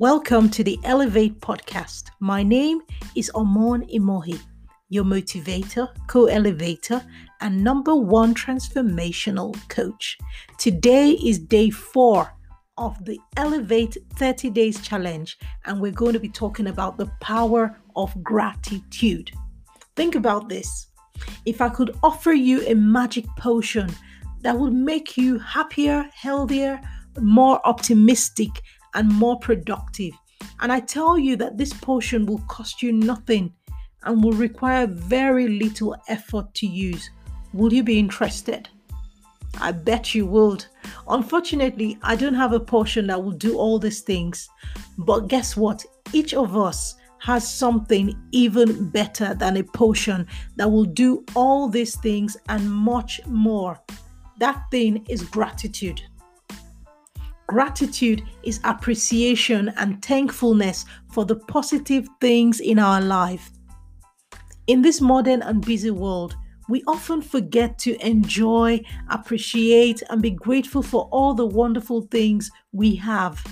Welcome to the Elevate podcast. My name is Omon Imohi, your motivator, co elevator, and number one transformational coach. Today is day four of the Elevate 30 Days Challenge, and we're going to be talking about the power of gratitude. Think about this. If I could offer you a magic potion that would make you happier, healthier, more optimistic, and more productive. And I tell you that this potion will cost you nothing and will require very little effort to use. Will you be interested? I bet you would. Unfortunately, I don't have a potion that will do all these things. But guess what? Each of us has something even better than a potion that will do all these things and much more. That thing is gratitude. Gratitude is appreciation and thankfulness for the positive things in our life. In this modern and busy world, we often forget to enjoy, appreciate, and be grateful for all the wonderful things we have.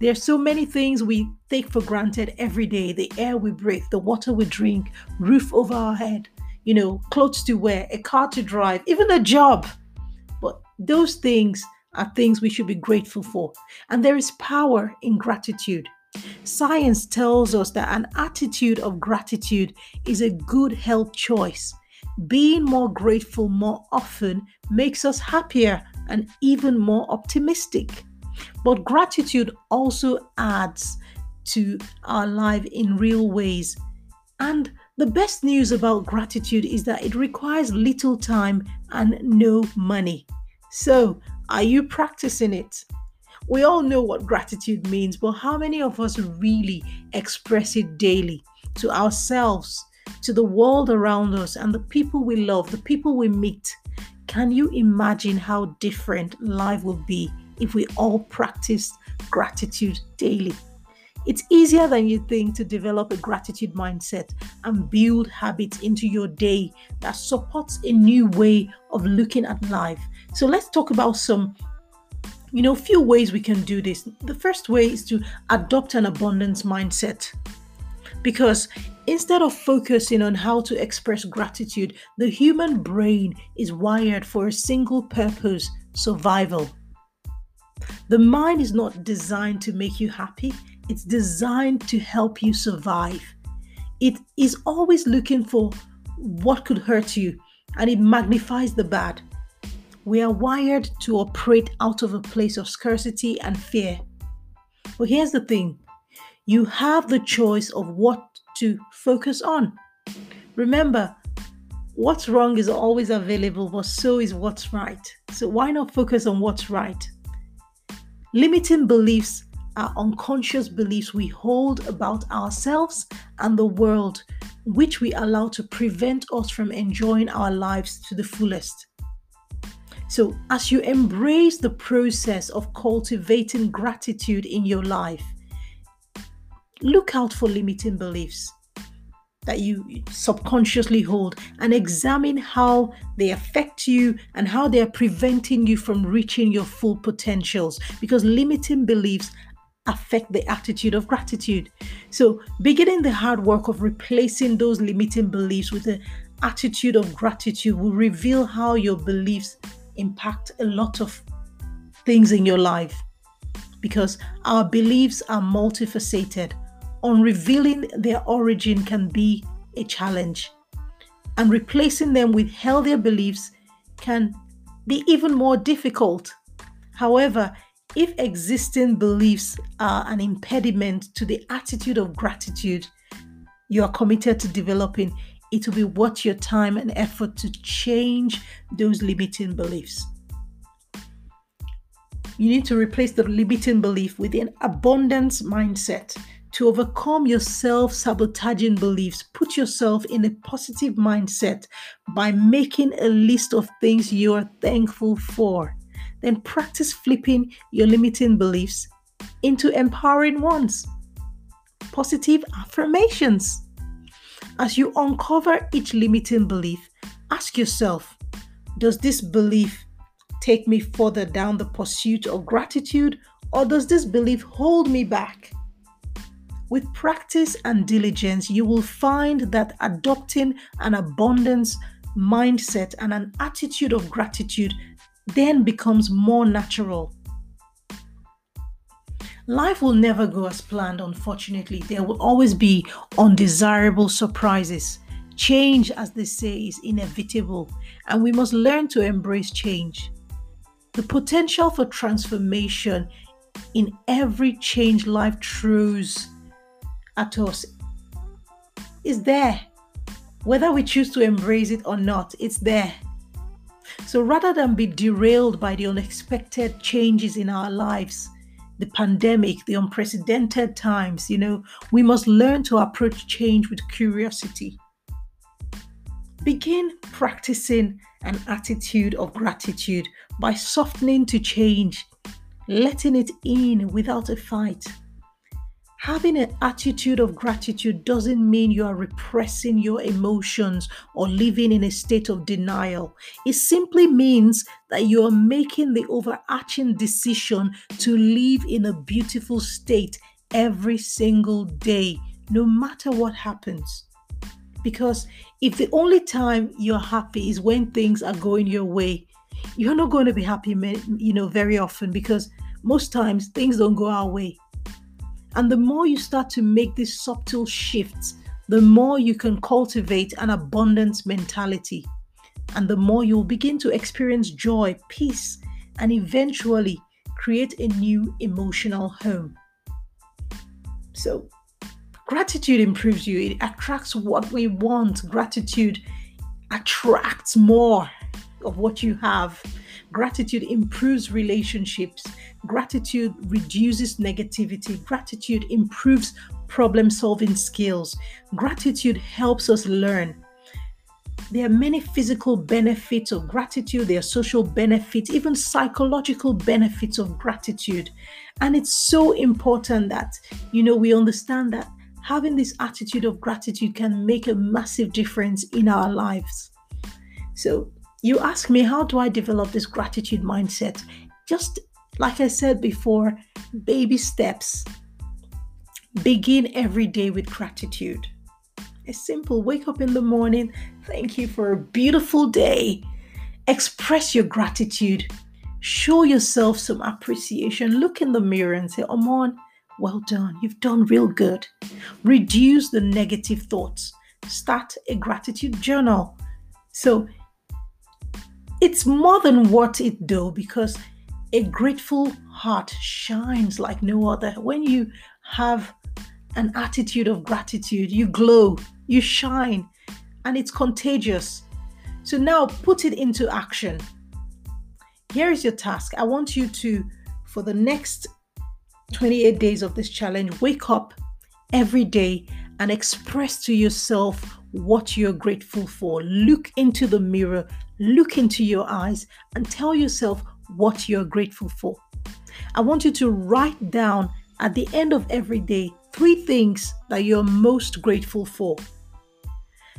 There are so many things we take for granted every day the air we breathe, the water we drink, roof over our head, you know, clothes to wear, a car to drive, even a job. But those things are things we should be grateful for. And there is power in gratitude. Science tells us that an attitude of gratitude is a good health choice. Being more grateful more often makes us happier and even more optimistic. But gratitude also adds to our life in real ways. And the best news about gratitude is that it requires little time and no money. So, are you practicing it? We all know what gratitude means, but how many of us really express it daily to ourselves, to the world around us, and the people we love, the people we meet? Can you imagine how different life would be if we all practiced gratitude daily? It's easier than you think to develop a gratitude mindset and build habits into your day that supports a new way of looking at life. So let's talk about some you know few ways we can do this. The first way is to adopt an abundance mindset. Because instead of focusing on how to express gratitude, the human brain is wired for a single purpose survival. The mind is not designed to make you happy, it's designed to help you survive. It is always looking for what could hurt you and it magnifies the bad. We are wired to operate out of a place of scarcity and fear. But here's the thing you have the choice of what to focus on. Remember, what's wrong is always available, but so is what's right. So why not focus on what's right? Limiting beliefs are unconscious beliefs we hold about ourselves and the world, which we allow to prevent us from enjoying our lives to the fullest. So, as you embrace the process of cultivating gratitude in your life, look out for limiting beliefs that you subconsciously hold and examine how they affect you and how they are preventing you from reaching your full potentials because limiting beliefs affect the attitude of gratitude. So, beginning the hard work of replacing those limiting beliefs with the attitude of gratitude will reveal how your beliefs impact a lot of things in your life because our beliefs are multifaceted. On revealing their origin can be a challenge, and replacing them with healthier beliefs can be even more difficult. However, if existing beliefs are an impediment to the attitude of gratitude you are committed to developing, it will be worth your time and effort to change those limiting beliefs. You need to replace the limiting belief with an abundance mindset. To overcome your self sabotaging beliefs, put yourself in a positive mindset by making a list of things you are thankful for. Then practice flipping your limiting beliefs into empowering ones. Positive affirmations. As you uncover each limiting belief, ask yourself Does this belief take me further down the pursuit of gratitude, or does this belief hold me back? With practice and diligence, you will find that adopting an abundance mindset and an attitude of gratitude then becomes more natural. Life will never go as planned, unfortunately. There will always be undesirable surprises. Change, as they say, is inevitable, and we must learn to embrace change. The potential for transformation in every change life throws at us is there. Whether we choose to embrace it or not, it's there. So rather than be derailed by the unexpected changes in our lives, the pandemic, the unprecedented times, you know, we must learn to approach change with curiosity. Begin practicing an attitude of gratitude by softening to change, letting it in without a fight. Having an attitude of gratitude doesn't mean you are repressing your emotions or living in a state of denial. It simply means that you are making the overarching decision to live in a beautiful state every single day, no matter what happens. Because if the only time you're happy is when things are going your way, you're not going to be happy, you know, very often because most times things don't go our way. And the more you start to make these subtle shifts, the more you can cultivate an abundance mentality. And the more you'll begin to experience joy, peace, and eventually create a new emotional home. So, gratitude improves you, it attracts what we want. Gratitude attracts more of what you have. Gratitude improves relationships. Gratitude reduces negativity. Gratitude improves problem solving skills. Gratitude helps us learn. There are many physical benefits of gratitude, there are social benefits, even psychological benefits of gratitude. And it's so important that, you know, we understand that having this attitude of gratitude can make a massive difference in our lives. So, you ask me, how do I develop this gratitude mindset? Just like I said before, baby steps. Begin every day with gratitude. A simple. Wake up in the morning. Thank you for a beautiful day. Express your gratitude. Show yourself some appreciation. Look in the mirror and say, Omon, well done. You've done real good. Reduce the negative thoughts. Start a gratitude journal. So it's more than what it do because a grateful heart shines like no other. When you have an attitude of gratitude, you glow, you shine, and it's contagious. So now put it into action. Here is your task. I want you to, for the next 28 days of this challenge, wake up every day and express to yourself what you're grateful for. Look into the mirror, look into your eyes, and tell yourself what you're grateful for. I want you to write down at the end of every day three things that you're most grateful for.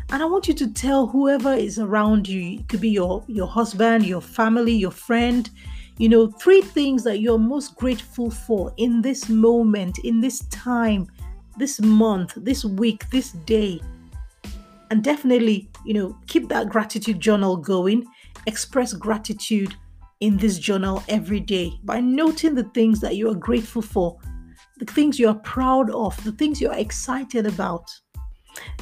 And I want you to tell whoever is around you, it could be your, your husband, your family, your friend, you know, three things that you're most grateful for in this moment, in this time, this month, this week, this day. And definitely, you know, keep that gratitude journal going. Express gratitude in this journal every day by noting the things that you are grateful for, the things you are proud of, the things you are excited about.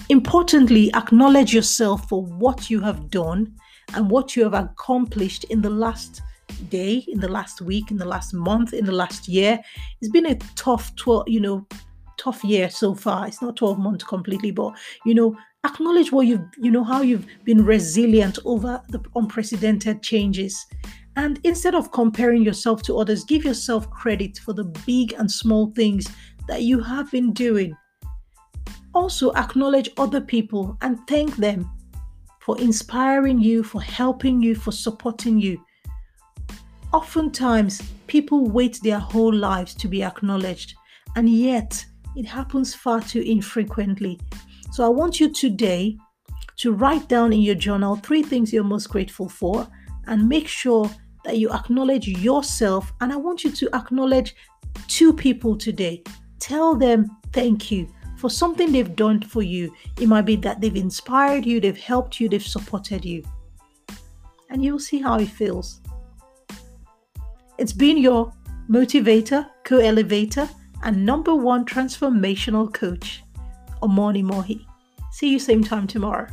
Importantly, acknowledge yourself for what you have done and what you have accomplished in the last day, in the last week, in the last month, in the last year. It's been a tough 12, you know, tough year so far. It's not 12 months completely, but you know, acknowledge what you've, you know, how you've been resilient over the unprecedented changes and instead of comparing yourself to others, give yourself credit for the big and small things that you have been doing. Also, acknowledge other people and thank them for inspiring you, for helping you, for supporting you. Oftentimes, people wait their whole lives to be acknowledged, and yet it happens far too infrequently. So, I want you today to write down in your journal three things you're most grateful for and make sure that you acknowledge yourself. And I want you to acknowledge two people today. Tell them thank you for something they've done for you. It might be that they've inspired you, they've helped you, they've supported you. And you'll see how it feels. It's been your motivator, co elevator, and number one transformational coach, Omon Imohi. See you same time tomorrow.